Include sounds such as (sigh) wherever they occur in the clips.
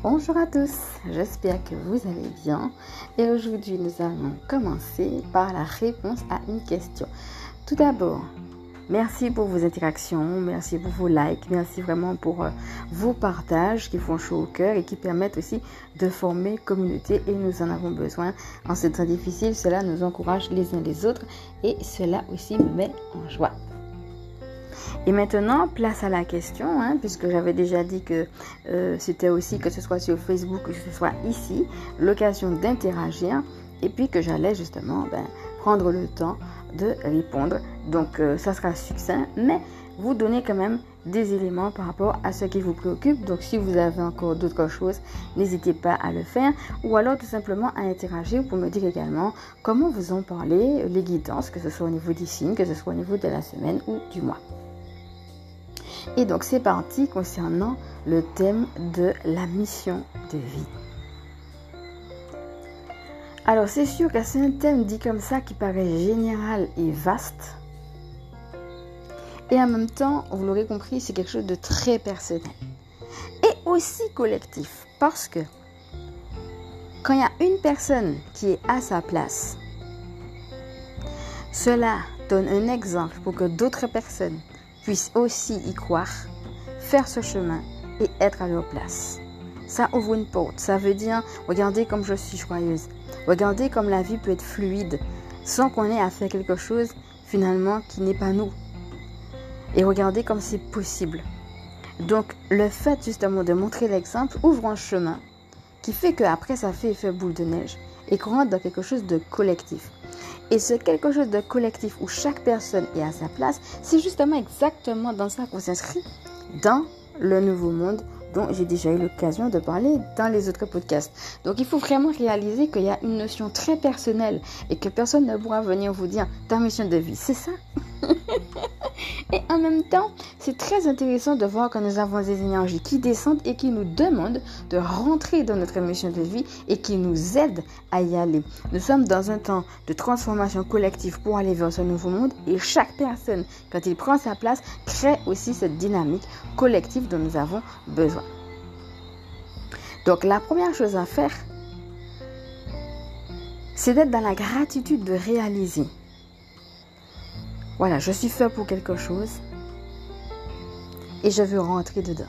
Bonjour à tous, j'espère que vous allez bien et aujourd'hui nous allons commencer par la réponse à une question. Tout d'abord, merci pour vos interactions, merci pour vos likes, merci vraiment pour euh, vos partages qui font chaud au cœur et qui permettent aussi de former communauté et nous en avons besoin en ce temps difficile. Cela nous encourage les uns les autres et cela aussi me met en joie. Et maintenant, place à la question, hein, puisque j'avais déjà dit que euh, c'était aussi, que ce soit sur Facebook, que ce soit ici, l'occasion d'interagir, et puis que j'allais justement ben, prendre le temps de répondre. Donc euh, ça sera succinct, mais vous donner quand même des éléments par rapport à ce qui vous préoccupe. Donc si vous avez encore d'autres choses, n'hésitez pas à le faire ou alors tout simplement à interagir pour me dire également comment vous en parlez, les guidances, que ce soit au niveau des signes, que ce soit au niveau de la semaine ou du mois. Et donc c'est parti concernant le thème de la mission de vie. Alors c'est sûr que c'est un thème dit comme ça qui paraît général et vaste. Et en même temps, vous l'aurez compris, c'est quelque chose de très personnel. Et aussi collectif. Parce que quand il y a une personne qui est à sa place, cela donne un exemple pour que d'autres personnes puissent aussi y croire, faire ce chemin et être à leur place. Ça ouvre une porte. Ça veut dire, regardez comme je suis joyeuse. Regardez comme la vie peut être fluide sans qu'on ait à faire quelque chose finalement qui n'est pas nous. Et regardez comme c'est possible. Donc le fait justement de montrer l'exemple ouvre un chemin qui fait qu'après ça fait effet boule de neige et qu'on rentre dans quelque chose de collectif. Et ce quelque chose de collectif où chaque personne est à sa place, c'est justement exactement dans ça qu'on s'inscrit dans le nouveau monde dont j'ai déjà eu l'occasion de parler dans les autres podcasts. Donc il faut vraiment réaliser qu'il y a une notion très personnelle et que personne ne pourra venir vous dire ta mission de vie, c'est ça? (laughs) et en même temps, c'est très intéressant de voir que nous avons des énergies qui descendent et qui nous demandent de rentrer dans notre mission de vie et qui nous aident à y aller. Nous sommes dans un temps de transformation collective pour aller vers ce nouveau monde et chaque personne, quand il prend sa place, crée aussi cette dynamique collective dont nous avons besoin. Donc la première chose à faire, c'est d'être dans la gratitude de réaliser voilà, je suis fait pour quelque chose et je veux rentrer dedans.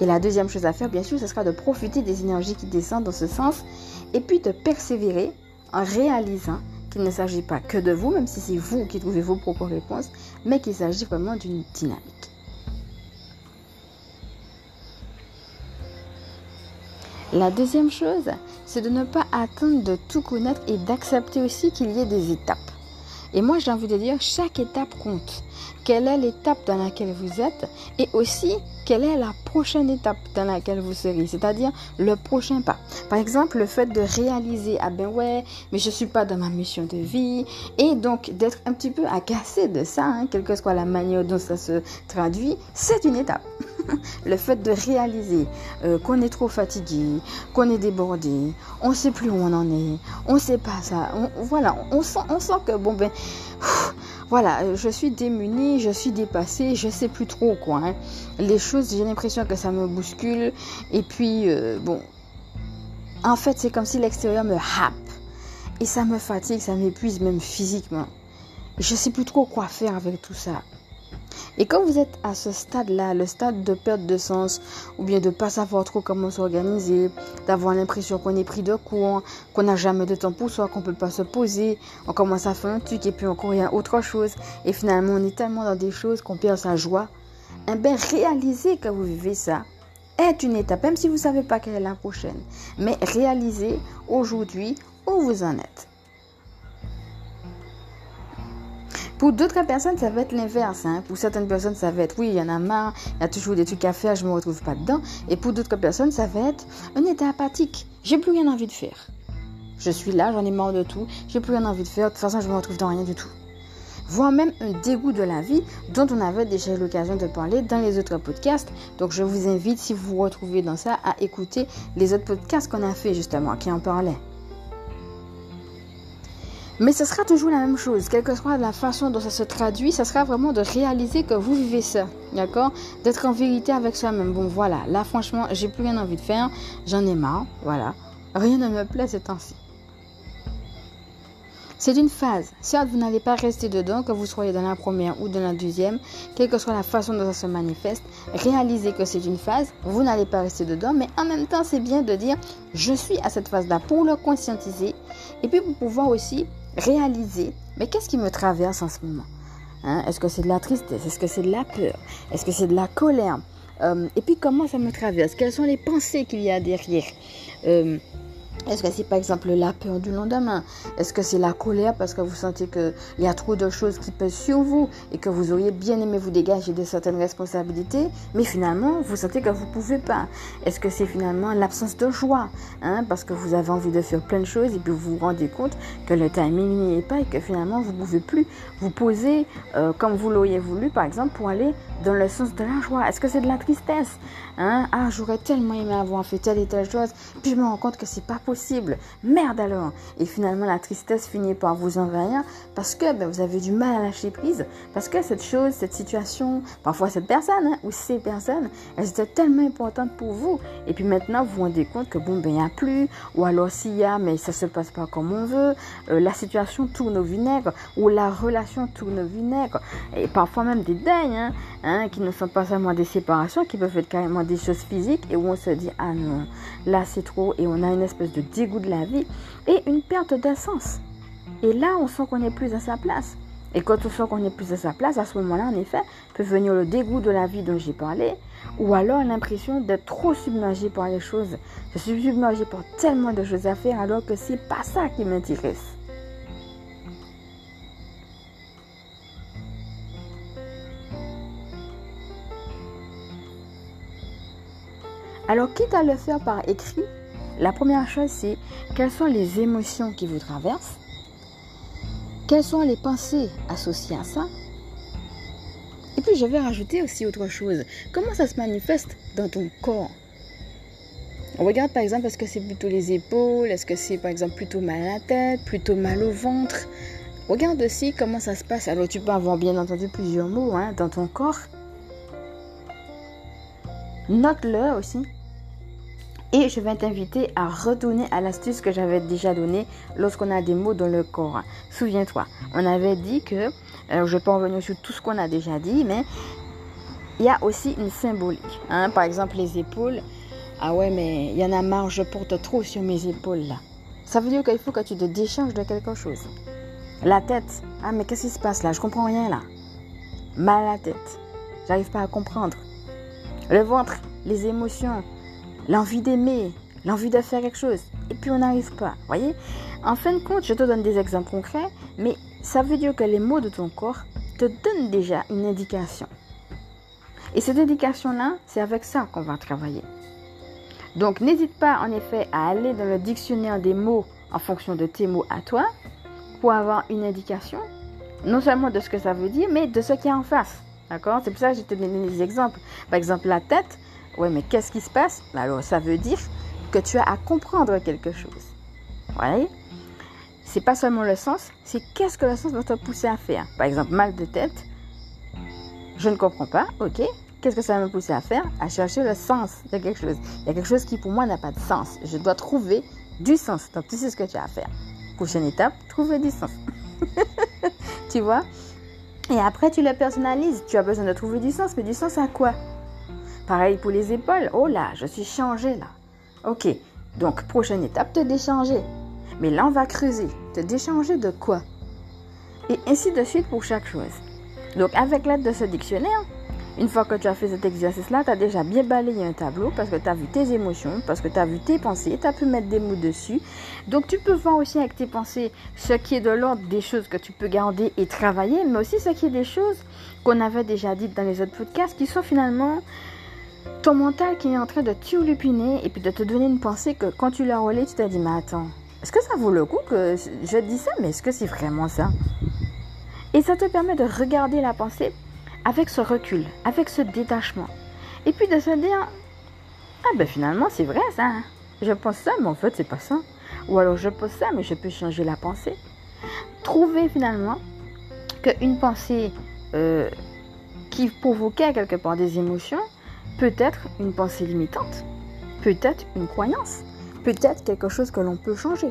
Et la deuxième chose à faire, bien sûr, ce sera de profiter des énergies qui descendent dans ce sens et puis de persévérer en réalisant qu'il ne s'agit pas que de vous, même si c'est vous qui trouvez vos propres réponses, mais qu'il s'agit vraiment d'une dynamique. La deuxième chose, c'est de ne pas attendre de tout connaître et d'accepter aussi qu'il y ait des étapes. Et moi, j'ai envie de dire, chaque étape compte. Quelle est l'étape dans laquelle vous êtes et aussi quelle est la prochaine étape dans laquelle vous serez, c'est-à-dire le prochain pas. Par exemple, le fait de réaliser, ah ben ouais, mais je suis pas dans ma mission de vie, et donc d'être un petit peu agacé de ça, hein, quelle que soit la manière dont ça se traduit, c'est une étape. (laughs) le fait de réaliser euh, qu'on est trop fatigué, qu'on est débordé, on sait plus où on en est, on sait pas ça, voilà, on sent, on sent que bon ben voilà, euh, je suis démunie, je suis dépassée, je sais plus trop quoi. Hein. Les choses, j'ai l'impression que ça me bouscule. Et puis, euh, bon, en fait, c'est comme si l'extérieur me happe. Et ça me fatigue, ça m'épuise même physiquement. Je sais plus trop quoi faire avec tout ça. Et quand vous êtes à ce stade-là, le stade de perte de sens, ou bien de ne pas savoir trop comment s'organiser, d'avoir l'impression qu'on est pris de court, qu'on n'a jamais de temps pour soi, qu'on ne peut pas se poser, on commence à faire un truc et puis encore il y a autre chose, et finalement on est tellement dans des choses qu'on perd sa joie, eh bien réalisez que vous vivez ça est une étape, même si vous ne savez pas quelle est la prochaine. Mais réalisez aujourd'hui où vous en êtes. Pour d'autres personnes, ça va être l'inverse. Hein. Pour certaines personnes, ça va être oui, il y en a marre, il y a toujours des trucs à faire, je ne me retrouve pas dedans. Et pour d'autres personnes, ça va être un état apathique. J'ai plus rien envie de faire. Je suis là, j'en ai marre de tout, j'ai plus rien envie de faire, de toute façon, je me retrouve dans rien du tout. Voire même un dégoût de la vie dont on avait déjà eu l'occasion de parler dans les autres podcasts. Donc je vous invite, si vous vous retrouvez dans ça, à écouter les autres podcasts qu'on a fait justement, qui en parlaient. Mais ce sera toujours la même chose, quelle que soit la façon dont ça se traduit, ça sera vraiment de réaliser que vous vivez ça, d'accord? D'être en vérité avec soi-même. Bon, voilà, là franchement, j'ai plus rien envie de faire, j'en ai marre, voilà. Rien ne me plaît ces temps-ci. C'est une phase. Certes, vous n'allez pas rester dedans, que vous soyez dans la première ou dans la deuxième, quelle que soit la façon dont ça se manifeste. Réalisez que c'est une phase. Vous n'allez pas rester dedans, mais en même temps, c'est bien de dire je suis à cette phase-là pour le conscientiser et puis pour pouvoir aussi réaliser, mais qu'est-ce qui me traverse en ce moment hein? Est-ce que c'est de la tristesse? Est-ce que c'est de la peur? Est-ce que c'est de la colère? Euh, Et puis comment ça me traverse? Quelles sont les pensées qu'il y a derrière? Euh, est-ce que c'est par exemple la peur du lendemain? Est-ce que c'est la colère parce que vous sentez qu'il y a trop de choses qui pèsent sur vous et que vous auriez bien aimé vous dégager de certaines responsabilités, mais finalement vous sentez que vous ne pouvez pas? Est-ce que c'est finalement l'absence de joie hein, Parce que vous avez envie de faire plein de choses et puis vous vous rendez compte que le timing n'y est pas et que finalement vous ne pouvez plus vous poser euh, comme vous l'auriez voulu par exemple pour aller dans le sens de la joie Est-ce que c'est de la tristesse hein? Ah, j'aurais tellement aimé avoir fait telle et telle chose, puis je me rends compte que c'est pas possible. Merde alors. Et finalement, la tristesse finit par vous envahir parce que ben, vous avez du mal à lâcher prise. Parce que cette chose, cette situation, parfois cette personne hein, ou ces personnes, elles étaient tellement importantes pour vous. Et puis maintenant, vous vous rendez compte que bon, ben, il n'y a plus. Ou alors s'il y a, mais ça se passe pas comme on veut. Euh, la situation tourne au vinaigre. Ou la relation tourne au vinaigre. Et parfois même des deuils, hein, hein, qui ne sont pas seulement des séparations, qui peuvent être carrément des choses physiques. Et où on se dit, ah non, là c'est trop. Et on a une espèce de dégoût de la vie et une perte d'essence. Et là, on sent qu'on n'est plus à sa place. Et quand on sent qu'on n'est plus à sa place, à ce moment-là, en effet, peut venir le dégoût de la vie dont j'ai parlé, ou alors l'impression d'être trop submergé par les choses. Je suis submergé par tellement de choses à faire alors que c'est pas ça qui m'intéresse. Alors, quitte à le faire par écrit, la première chose, c'est quelles sont les émotions qui vous traversent Quelles sont les pensées associées à ça Et puis, je vais rajouter aussi autre chose. Comment ça se manifeste dans ton corps? On regarde par exemple, est-ce que c'est plutôt les épaules Est-ce que c'est par exemple plutôt mal à la tête Plutôt mal au ventre? Regarde aussi comment ça se passe. Alors tu peux avoir bien entendu plusieurs mots hein, dans ton corps. Note-le aussi. Et je vais t'inviter à retourner à l'astuce que j'avais déjà donnée lorsqu'on a des mots dans le corps. Souviens-toi, on avait dit que, je vais pas revenir sur tout ce qu'on a déjà dit, mais il y a aussi une symbolique. Hein. Par exemple, les épaules. Ah ouais, mais il y en a marre, je porte trop sur mes épaules là. Ça veut dire qu'il faut que tu te décharges de quelque chose. La tête. Ah, mais qu'est-ce qui se passe là? Je comprends rien là. Mal à la tête. J'arrive pas à comprendre. Le ventre, les émotions, l'envie d'aimer, l'envie de faire quelque chose. Et puis on n'arrive pas. Voyez? En fin de compte, je te donne des exemples concrets, mais ça veut dire que les mots de ton corps te donnent déjà une indication. Et cette indication-là, c'est avec ça qu'on va travailler. Donc n'hésite pas en effet à aller dans le dictionnaire des mots en fonction de tes mots à toi pour avoir une indication, non seulement de ce que ça veut dire, mais de ce qu'il y a en face. D'accord? C'est pour ça que je te donne des exemples. Par exemple, la tête, oui, mais qu'est-ce qui se passe? Alors, ça veut dire que tu as à comprendre quelque chose. Vous C'est pas seulement le sens, c'est qu'est-ce que le sens va te pousser à faire. Par exemple, mal de tête, je ne comprends pas, ok. Qu'est-ce que ça va me pousser à faire? À chercher le sens de quelque chose. Il y a quelque chose qui pour moi n'a pas de sens. Je dois trouver du sens. Donc, tu sais ce que tu as à faire. Prochaine étape, trouver du sens. (laughs) tu vois? Et après, tu le personnalises. Tu as besoin de trouver du sens, mais du sens à quoi? Pareil pour les épaules. Oh là, je suis changée là. Ok, donc prochaine étape, te déchanger. Mais là, on va creuser. Te déchanger de quoi? Et ainsi de suite pour chaque chose. Donc avec l'aide de ce dictionnaire, une fois que tu as fait cet exercice-là, tu as déjà bien balayé un tableau parce que tu as vu tes émotions, parce que tu as vu tes pensées, tu as pu mettre des mots dessus. Donc tu peux voir aussi avec tes pensées ce qui est de l'ordre des choses que tu peux garder et travailler, mais aussi ce qui est des choses qu'on avait déjà dites dans les autres podcasts qui sont finalement ton mental qui est en train de turlupiner et puis de te donner une pensée que quand tu l'as relais, tu t'es dit, mais attends, est-ce que ça vaut le coup que je dis ça, mais est-ce que c'est vraiment ça? Et ça te permet de regarder la pensée avec ce recul, avec ce détachement. Et puis de se dire, ah ben finalement c'est vrai ça. Je pense ça, mais en fait c'est pas ça. Ou alors je pense ça, mais je peux changer la pensée. trouver finalement qu'une pensée euh, qui provoquait quelque part des émotions peut être une pensée limitante, peut être une croyance, peut être quelque chose que l'on peut changer.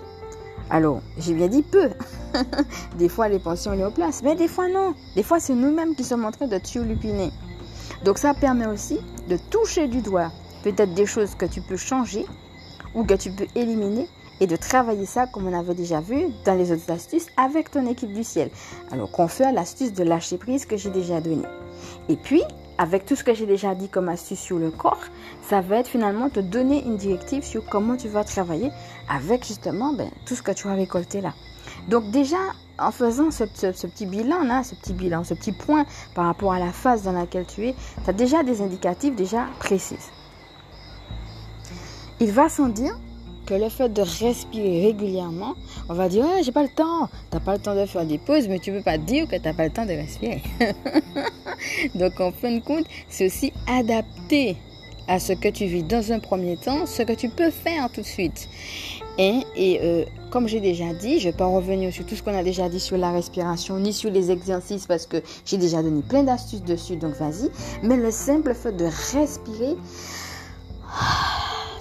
Alors, j'ai bien dit peu. (laughs) des fois, les pensées, on les place, mais des fois, non. Des fois, c'est nous-mêmes qui sommes en train de turlupiner. Donc, ça permet aussi de toucher du doigt peut-être des choses que tu peux changer ou que tu peux éliminer et de travailler ça comme on avait déjà vu dans les autres astuces avec ton équipe du ciel. Alors fait l'astuce de lâcher prise que j'ai déjà donnée. Et puis, avec tout ce que j'ai déjà dit comme astuce sur le corps, ça va être finalement te donner une directive sur comment tu vas travailler avec justement ben, tout ce que tu as récolté là. Donc déjà, en faisant ce, petit bilan ce petit bilan, ce petit point par rapport à la phase dans laquelle tu es, tu as déjà des indicatifs déjà précises. Il va sans dire que le fait de respirer régulièrement, on va dire, j'ai pas le temps. T'as pas le temps de faire des pauses, mais tu peux pas dire que t'as pas le temps de respirer. (laughs) Donc, en fin de compte, c'est aussi adapté à ce que tu vis dans un premier temps, ce que tu peux faire tout de suite. Et, et euh, comme j'ai déjà dit, je ne vais pas revenir sur tout ce qu'on a déjà dit sur la respiration, ni sur les exercices, parce que j'ai déjà donné plein d'astuces dessus, donc vas-y. Mais le simple fait de respirer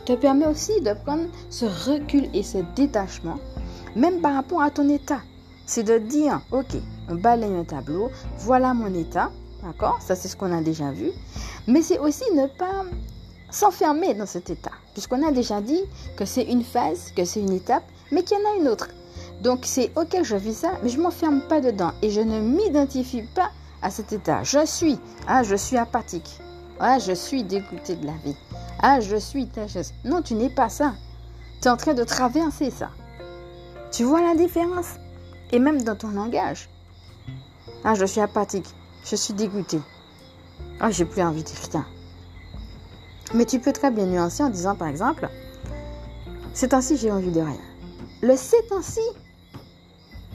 te permet aussi de prendre ce recul et ce détachement, même par rapport à ton état. C'est de dire, ok, on balaye un tableau, voilà mon état, d'accord? Ça c'est ce qu'on a déjà vu. Mais c'est aussi ne pas s'enfermer dans cet état, puisqu'on a déjà dit que c'est une phase, que c'est une étape, mais qu'il y en a une autre. Donc c'est ok, je vis ça, mais je m'enferme pas dedans et je ne m'identifie pas à cet état. Je suis, ah, je suis apathique, ah, je suis dégoûté de la vie. Ah, je suis ta chaise. Non, tu n'es pas ça. Tu es en train de traverser ça. Tu vois la différence? Et même dans ton langage. Ah, je suis apathique. Je suis dégoûté. Ah, j'ai plus envie de rien. Mais tu peux très bien nuancer en disant, par exemple, c'est ainsi j'ai envie de rien. Le c'est ainsi,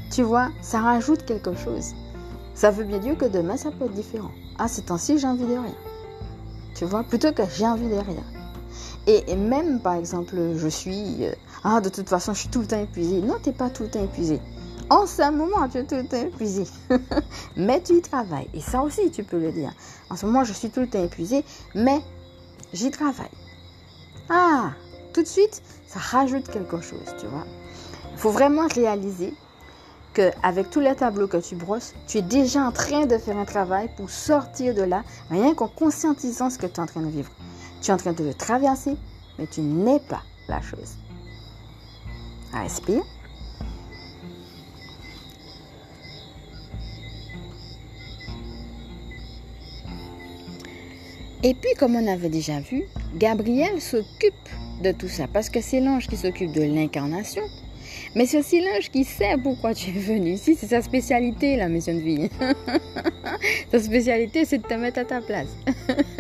tu vois, ça rajoute quelque chose. Ça veut bien dire que demain, ça peut être différent. Ah, c'est ainsi j'ai envie de rien. Tu vois, plutôt que j'ai envie de rien. Et, même, par exemple, je suis... Euh, ah, de toute façon, je suis tout le temps épuisé. Non, tu n'es pas tout le temps épuisé. En ce moment, tu es tout épuisé. (laughs) mais tu y travailles. Et ça aussi, tu peux le dire. En ce moment, je suis tout le temps épuisé, mais j'y travaille. Ah, tout de suite, ça rajoute quelque chose, tu vois. Il faut vraiment réaliser qu'avec tous les tableaux que tu brosses, tu es déjà en train de faire un travail pour sortir de là, rien qu'en conscientisant ce que tu es en train de vivre. Tu es en train de le traverser, mais tu n'es pas la chose. Respire. Et puis, comme on avait déjà vu, Gabriel s'occupe de tout ça parce que c'est l'ange qui s'occupe de l'incarnation, mais c'est aussi l'ange qui sait pourquoi tu es venu ici. C'est sa spécialité, la mission de vie. (laughs) sa spécialité, c'est de te mettre à ta place.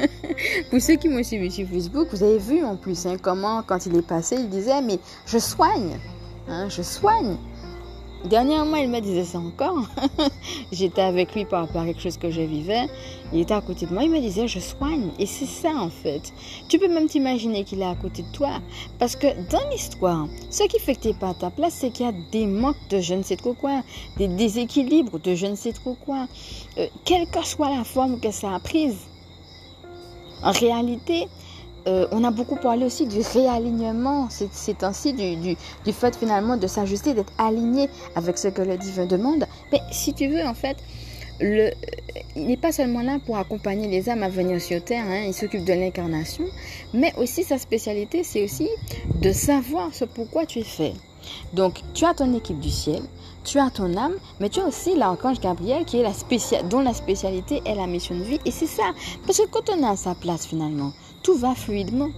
(laughs) Pour ceux qui m'ont suivi sur Facebook, vous avez vu en plus hein, comment, quand il est passé, il disait Mais je soigne. Hein, je soigne. Dernièrement, il me disait ça encore. (laughs) J'étais avec lui par rapport à quelque chose que je vivais. Il était à côté de moi. Il me disait, je soigne. Et c'est ça, en fait. Tu peux même t'imaginer qu'il est à côté de toi. Parce que dans l'histoire, ce qui fait que tu n'es pas à ta place, c'est qu'il y a des manques de je ne sais trop quoi, des déséquilibres de je ne sais trop quoi. Euh, quelle que soit la forme que ça a prise. En réalité, euh, on a beaucoup parlé aussi du réalignement, c'est ainsi du, fait finalement de s'ajuster, d'être aligné avec ce que le divin demande. Mais si tu veux, en fait, il n'est pas seulement là pour accompagner les âmes à venir sur Terre, hein, il s'occupe de l'incarnation, mais aussi sa spécialité, c'est aussi de savoir ce pourquoi tu es fait. Donc, tu as ton équipe du ciel, tu as ton âme, mais tu as aussi l'archange Gabriel qui est la dont la spécialité est la mission de vie. Et c'est ça, parce que quand on est à sa place finalement, tout va fluidement.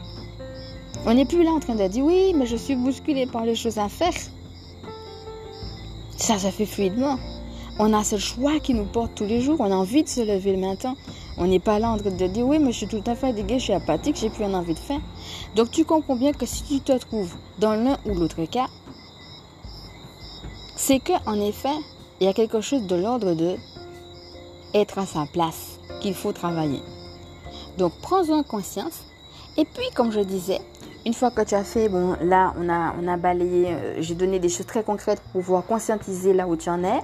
On n'est plus là en train de dire oui, mais je suis bousculé par les choses à faire. Ça, ça fait fluidement. On a ce choix qui nous porte tous les jours. On a envie de se lever le matin. On n'est pas là en train de dire oui, mais je suis tout à fait fatigué, je suis apathique, j'ai plus envie de faire. Donc tu comprends bien que si tu te trouves dans l'un ou l'autre cas, c'est que en effet, il y a quelque chose de l'ordre de être à sa place qu'il faut travailler. Donc prends-en conscience. Et puis, comme je disais, Une fois que tu as fait, bon, là, on a, on a balayé, euh, j'ai donné des choses très concrètes pour pouvoir conscientiser là où tu en es,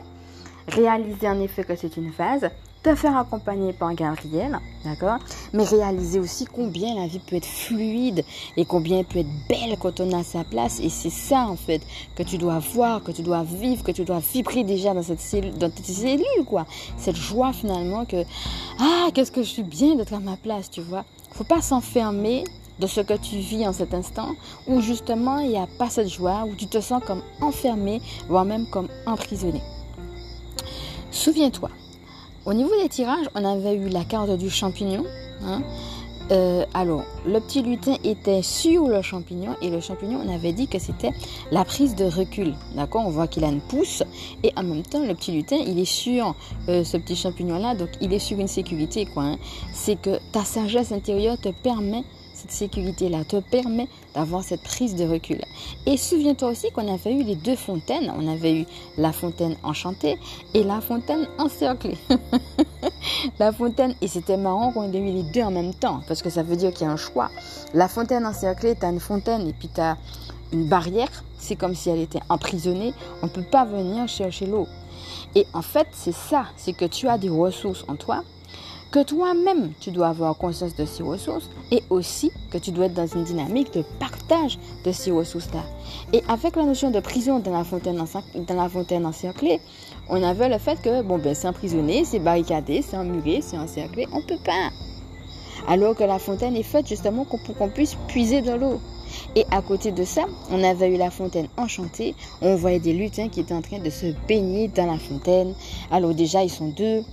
réaliser en effet que c'est une phase, te faire accompagner par Gabriel, d'accord? Mais réaliser aussi combien la vie peut être fluide et combien elle peut être belle quand on a sa place. Et c'est ça, en fait, que tu dois voir, que tu dois vivre, que tu dois vibrer déjà dans cette cellule, dans tes cellules, quoi. Cette joie, finalement, que, ah, qu'est-ce que je suis bien d'être à ma place, tu vois? Faut pas s'enfermer de ce que tu vis en cet instant, où justement il n'y a pas cette joie, où tu te sens comme enfermé, voire même comme emprisonné. Souviens-toi, au niveau des tirages, on avait eu la carte du champignon. Hein. Euh, alors, le petit lutin était sur le champignon et le champignon, on avait dit que c'était la prise de recul. D'accord On voit qu'il a une pousse et en même temps, le petit lutin, il est sur euh, ce petit champignon-là, donc il est sur une sécurité. quoi. Hein. C'est que ta sagesse intérieure te permet cette sécurité-là te permet d'avoir cette prise de recul. Et souviens-toi aussi qu'on avait eu les deux fontaines. On avait eu la fontaine enchantée et la fontaine encerclée. (laughs) la fontaine, et c'était marrant qu'on ait eu les deux en même temps, parce que ça veut dire qu'il y a un choix. La fontaine encerclée, tu as une fontaine et puis tu as une barrière. C'est comme si elle était emprisonnée. On ne peut pas venir chercher l'eau. Et en fait, c'est ça, c'est que tu as des ressources en toi que toi-même, tu dois avoir conscience de ces ressources et aussi que tu dois être dans une dynamique de partage de ces ressources-là. Et avec la notion de prison dans la fontaine, encerclée, on avait le fait que, bon, ben, c'est emprisonné, c'est barricadé, c'est emmuré, c'est encerclé, on ne peut pas. Alors que la fontaine est faite justement pour qu'on puisse puiser dans l'eau. Et à côté de ça, on avait eu la fontaine enchantée. On voyait des lutins qui étaient en train de se baigner dans la fontaine. Alors déjà, ils sont deux.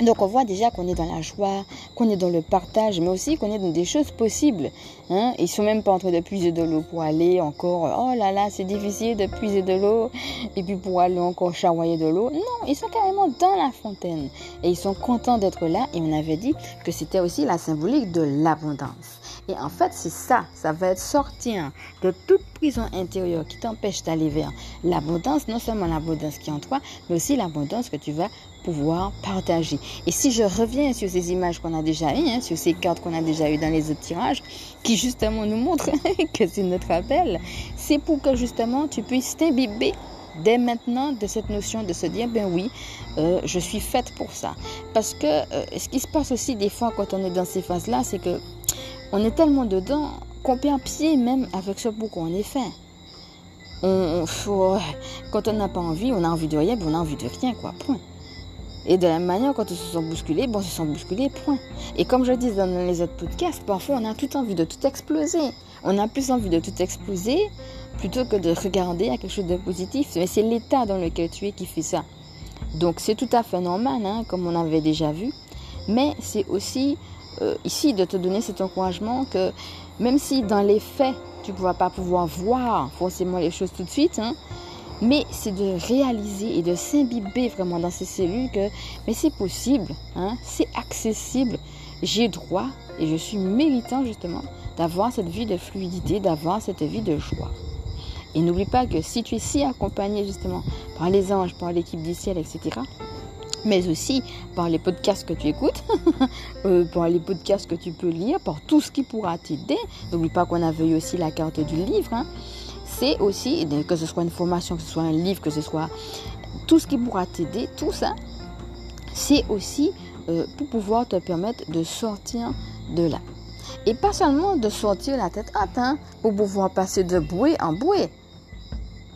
Donc on voit déjà qu'on est dans la joie, qu'on est dans le partage, mais aussi qu'on est dans des choses possibles. Hein. Ils sont même pas en train de puiser de l'eau pour aller encore, oh là là, c'est difficile de puiser de l'eau, et puis pour aller encore charroyer de l'eau. Non, ils sont carrément dans la fontaine. Et ils sont contents d'être là, et on avait dit que c'était aussi la symbolique de l'abondance. Et en fait, c'est ça, ça va être sortir de toute prison intérieure qui t'empêche d'aller vers l'abondance, non seulement l'abondance qui est en toi, mais aussi l'abondance que tu vas pouvoir partager. Et si je reviens sur ces images qu'on a déjà eues, hein, sur ces cartes qu'on a déjà eues dans les autres tirages, qui justement nous montrent (laughs) que c'est notre appel, c'est pour que justement tu puisses t'imbiber dès maintenant de cette notion de se dire, ben oui, euh, je suis faite pour ça. Parce que euh, ce qui se passe aussi des fois quand on est dans ces phases-là, c'est que on est tellement dedans qu'on perd pied même avec ce pourquoi on est fait. On, quand on n'a pas envie, on a envie de rien, on a envie de rien, quoi, point. Et de la même manière, quand on se sent bousculé, bon, on se sent bousculé, point. Et comme je dis dans les autres podcasts, parfois on a tout envie de tout exploser. On a plus envie de tout exploser plutôt que de regarder à quelque chose de positif. Mais c'est l'état dans lequel tu es qui fait ça. Donc c'est tout à fait normal, hein, comme on avait déjà vu. Mais c'est aussi euh, ici de te donner cet encouragement que même si dans les faits, tu ne vas pas pouvoir voir forcément les choses tout de suite, hein, mais c'est de réaliser et de s'imbiber vraiment dans ces cellules que mais c'est possible, hein, c'est accessible, j'ai droit et je suis méritant justement d'avoir cette vie de fluidité, d'avoir cette vie de joie. Et n'oublie pas que si tu es si accompagné justement par les anges, par l'équipe du ciel, etc., mais aussi par les podcasts que tu écoutes, (laughs) euh, par les podcasts que tu peux lire, par tout ce qui pourra t'aider. N'oublie pas qu'on avait eu aussi la carte du livre. Hein. C'est aussi, que ce soit une formation, que ce soit un livre, que ce soit tout ce qui pourra t'aider, tout ça, c'est aussi euh, pour pouvoir te permettre de sortir de là. Et pas seulement de sortir la tête haute, hein, pour pouvoir passer de bouée en bouée.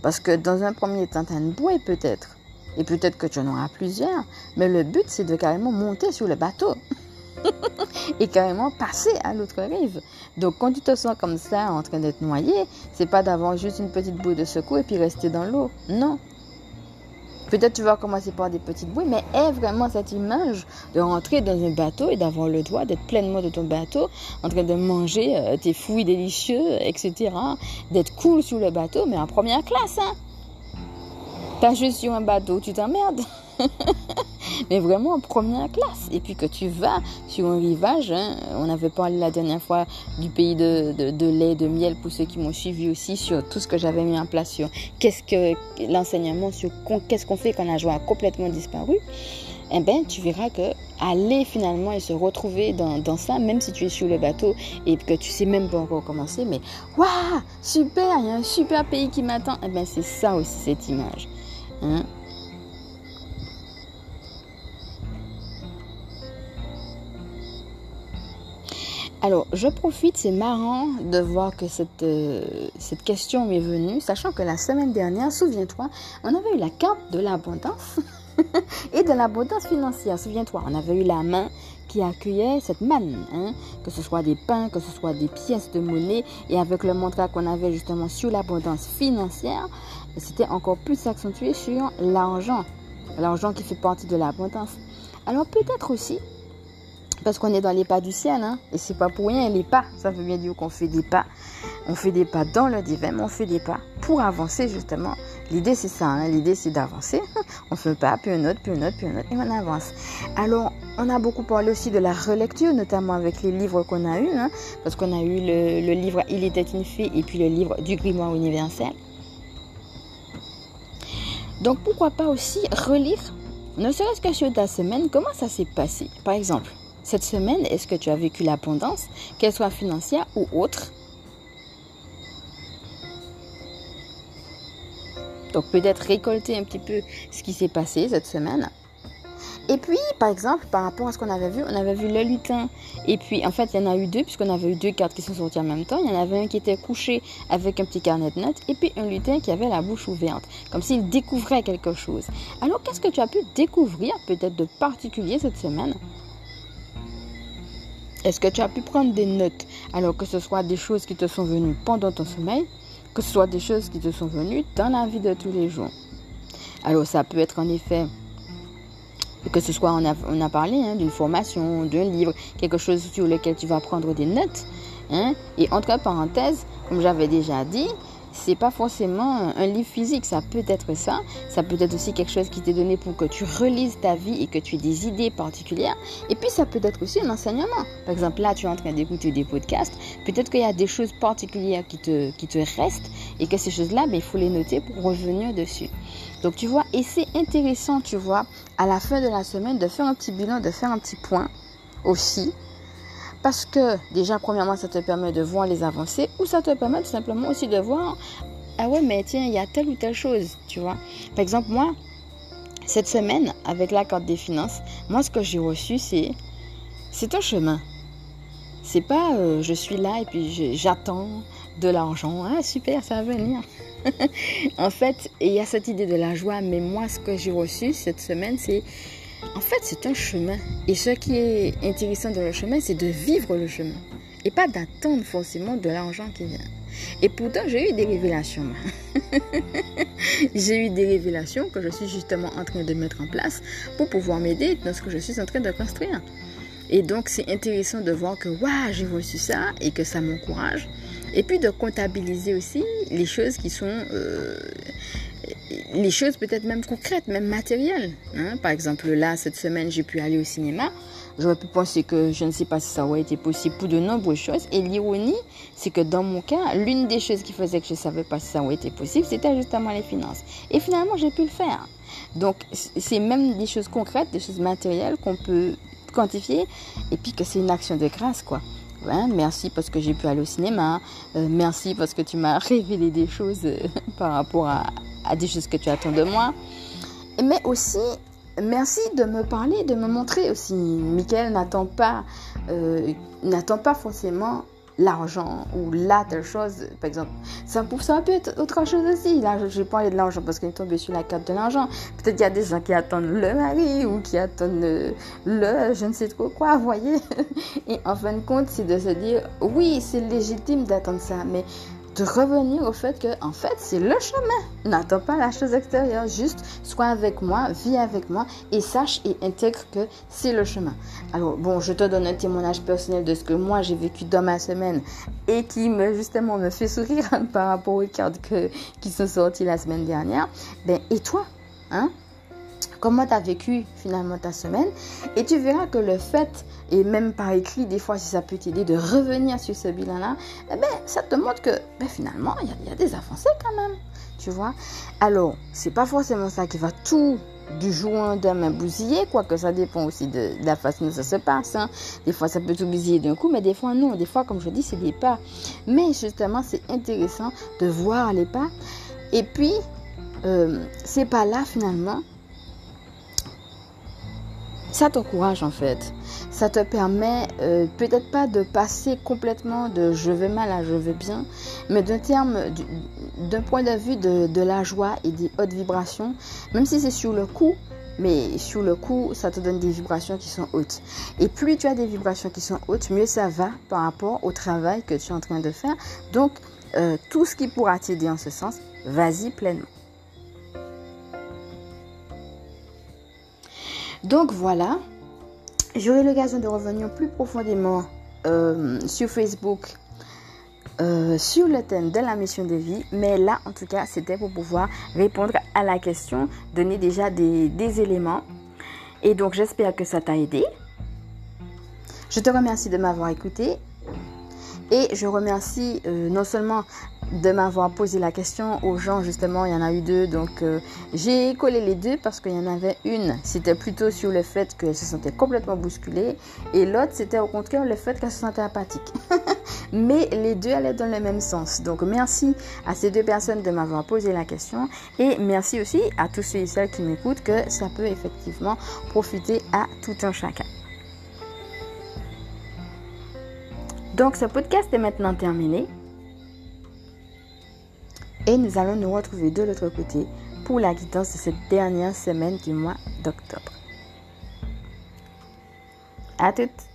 Parce que dans un premier temps, tu as une bouée peut-être. Et peut-être que tu en auras plusieurs. Mais le but, c'est de carrément monter sur le bateau. (laughs) (laughs) et carrément passer à l'autre rive. Donc quand tu te sens comme ça en train d'être noyé, c'est pas d'avoir juste une petite bouée de secours et puis rester dans l'eau. Non. Peut-être tu vas commencer par des petites bouées, mais est vraiment cette image de rentrer dans un bateau et d'avoir le droit d'être pleinement de ton bateau, en train de manger euh, tes fruits délicieux, etc. D'être cool sur le bateau, mais en première classe, hein. Pas juste sur un bateau, tu t'emmerdes. (laughs) mais vraiment en première classe. Et puis que tu vas sur un rivage, hein. on avait parlé la dernière fois du pays de, de, lait, de miel, pour ceux qui m'ont suivi aussi sur tout ce que j'avais mis en place sur qu'est-ce que l'enseignement, sur qu'est-ce qu'on fait quand la joie a complètement disparu. eh ben, tu verras que aller finalement et se retrouver dans, ça, même si tu es sur le bateau et que tu sais même pas encore commencer, mais waouh, super, il y a un super pays qui m'attend. Eh ben, c'est ça aussi cette image. Hein. Alors, je profite, c'est marrant de voir que cette, euh, cette question m'est venue, sachant que la semaine dernière, souviens-toi, on avait eu la carte de l'abondance (laughs) et de l'abondance financière. Souviens-toi, on avait eu la main qui accueillait cette manne, hein, que ce soit des pains, que ce soit des pièces de monnaie, et avec le mantra qu'on avait justement sur l'abondance financière, c'était encore plus accentué sur l'argent, l'argent qui fait partie de l'abondance. Alors peut-être aussi parce qu'on est dans les pas du ciel, hein, et c'est pas pour rien les pas. Ça veut bien dire qu'on fait des pas. On fait des pas dans le divin, mais on fait des pas pour avancer justement. L'idée c'est ça, hein. l'idée c'est d'avancer. (laughs) On fait pas, puis un autre, puis un autre, puis un autre, et on avance. Alors, on a beaucoup parlé aussi de la relecture, notamment avec les livres qu'on a eus, hein, parce qu'on a eu le, le livre Il était une fille et puis le livre du grimoire universel. Donc pourquoi pas aussi relire, ne serait-ce que sur ta semaine, comment ça s'est passé? Par exemple, cette semaine, est-ce que tu as vécu l'abondance, qu'elle soit financière ou autre? Donc peut-être récolter un petit peu ce qui s'est passé cette semaine. Et puis, par exemple, par rapport à ce qu'on avait vu, on avait vu le lutin. Et puis, en fait, il y en a eu deux, puisqu'on avait eu deux cartes qui sont sorties en même temps. Il y en avait un qui était couché avec un petit carnet de notes, et puis un lutin qui avait la bouche ouverte, comme s'il découvrait quelque chose. Alors, qu'est-ce que tu as pu découvrir, peut-être de particulier cette semaine? Est-ce que tu as pu prendre des notes alors que ce soit des choses qui te sont venues pendant ton sommeil, que ce soit des choses qui te sont venues dans la vie de tous les jours? Alors ça peut être en effet que ce soit, on a, parlé hein, d'une formation, d'un livre, quelque chose sur lequel tu vas prendre des notes. Hein, et entre parenthèses, comme j'avais déjà dit, c'est pas forcément un livre physique, ça peut être ça, ça peut être aussi quelque chose qui t'est donné pour que tu relises ta vie et que tu aies des idées particulières, et puis ça peut être aussi un enseignement. Par exemple, là, tu es en train d'écouter des podcasts, peut-être qu'il y a des choses particulières qui te, qui te restent, et que ces choses-là, ben, il faut les noter pour revenir dessus. Donc, tu vois, et c'est intéressant, tu vois, à la fin de la semaine, de faire un petit bilan, de faire un petit point aussi parce que déjà, premièrement, ça te permet de voir les avancées ou ça te permet tout simplement aussi de voir, ah ouais, mais tiens, il y a telle ou telle chose, tu vois. Par exemple, moi, cette semaine, avec la carte des finances, moi, ce que j'ai reçu, c'est, c'est un chemin. C'est pas, euh, je suis là et puis j'attends de l'argent. Ah, super, ça va venir. (laughs) en fait, il y a cette idée de la joie, mais moi, ce que j'ai reçu cette semaine, c'est en fait, c'est un chemin. Et ce qui est intéressant dans le chemin, c'est de vivre le chemin. Et pas d'attendre forcément de l'argent qui vient. Et pourtant, j'ai eu des révélations. (laughs) j'ai eu des révélations que je suis justement en train de mettre en place pour pouvoir m'aider dans ce que je suis en train de construire. Et donc, c'est intéressant de voir que, waouh, j'ai reçu ça et que ça m'encourage. Et puis de comptabiliser aussi les choses qui sont euh, les choses peut-être même concrètes, même matérielles. Hein. Par exemple, là, cette semaine, j'ai pu aller au cinéma. J'aurais pu penser que je ne sais pas si ça aurait été possible pour de nombreuses choses. Et l'ironie, c'est que dans mon cas, l'une des choses qui faisait que je ne savais pas si ça aurait été possible, c'était justement les finances. Et finalement, j'ai pu le faire. Donc, c'est même des choses concrètes, des choses matérielles qu'on peut quantifier. Et puis que c'est une action de grâce, quoi. Hein, merci parce que j'ai pu aller au cinéma. Euh, merci parce que tu m'as (laughs) révélé des choses euh, (laughs) par rapport à, à des choses que tu attends de moi. Mais aussi, merci de me parler, de me montrer aussi. Michael n'attend pas, euh, n'attend pas forcément l'argent ou la telle chose, par exemple. Ça, ça peut être autre chose aussi. Là, je vais parler de l'argent parce qu'il est tombé sur la carte de l'argent. Peut-être qu'il y a des gens qui attendent le mari ou qui attendent le, je ne sais trop quoi, vous voyez. (laughs) Et en fin de compte, c'est de se dire, oui, c'est légitime d'attendre ça, mais de revenir au fait que, en fait, c'est le chemin. N'attends pas la chose extérieure. Juste, sois avec moi, vis avec moi et sache et intègre que c'est le chemin. Alors, bon, je te donne un témoignage personnel de ce que moi j'ai vécu dans ma semaine et qui me, justement, me fait sourire (laughs) par rapport aux cartes que, qui sont sorties la semaine dernière. Ben, et toi, hein? Comment tu as vécu finalement ta semaine. Et tu verras que le fait, et même par écrit, des fois, si ça peut t'aider de revenir sur ce bilan-là, eh ben, ça te montre que ben, finalement, il y, a des avancées quand même. Tu vois? Alors, c'est pas forcément ça qui va tout du jour au lendemain bousillé, quoique ça dépend aussi de, la façon dont ça se passe. Hein. Des fois, ça peut tout bousiller d'un coup, mais des fois, non. Des fois, comme je dis, c'est des pas. Mais justement, c'est intéressant de voir les pas. Et puis, euh, ces pas-là, finalement, ça t'encourage en fait. Ça te permet euh, peut-être pas de passer complètement de je vais mal à je vais bien, mais d'un point de vue de, la joie et des hautes vibrations, même si c'est sur le coup, mais sur le coup, ça te donne des vibrations qui sont hautes. Et plus tu as des vibrations qui sont hautes, mieux ça va par rapport au travail que tu es en train de faire. Donc, euh, tout ce qui pourra t'aider en ce sens, vas-y pleinement. Donc voilà, j'aurai l'occasion de revenir plus profondément euh, sur Facebook euh, sur le thème de la mission de vie. Mais là, en tout cas, c'était pour pouvoir répondre à la question, donner déjà des, éléments. Et donc, j'espère que ça t'a aidé. Je te remercie de m'avoir écouté. Et je remercie euh, non seulement de m'avoir posé la question aux gens. Justement, il y en a eu deux. Donc, euh, j'ai collé les deux parce qu'il y en avait une. C'était plutôt sur le fait qu'elle se sentait complètement bousculée. Et l'autre, c'était au contraire le fait qu'elle se sentait apathique. (laughs) Mais les deux allaient dans le même sens. Donc, merci à ces deux personnes de m'avoir posé la question. Et merci aussi à tous ceux et celles qui m'écoutent que ça peut effectivement profiter à tout un chacun. Donc, ce podcast est maintenant terminé. Et nous allons nous retrouver de l'autre côté pour la guidance de cette dernière semaine du mois d'octobre. À toutes!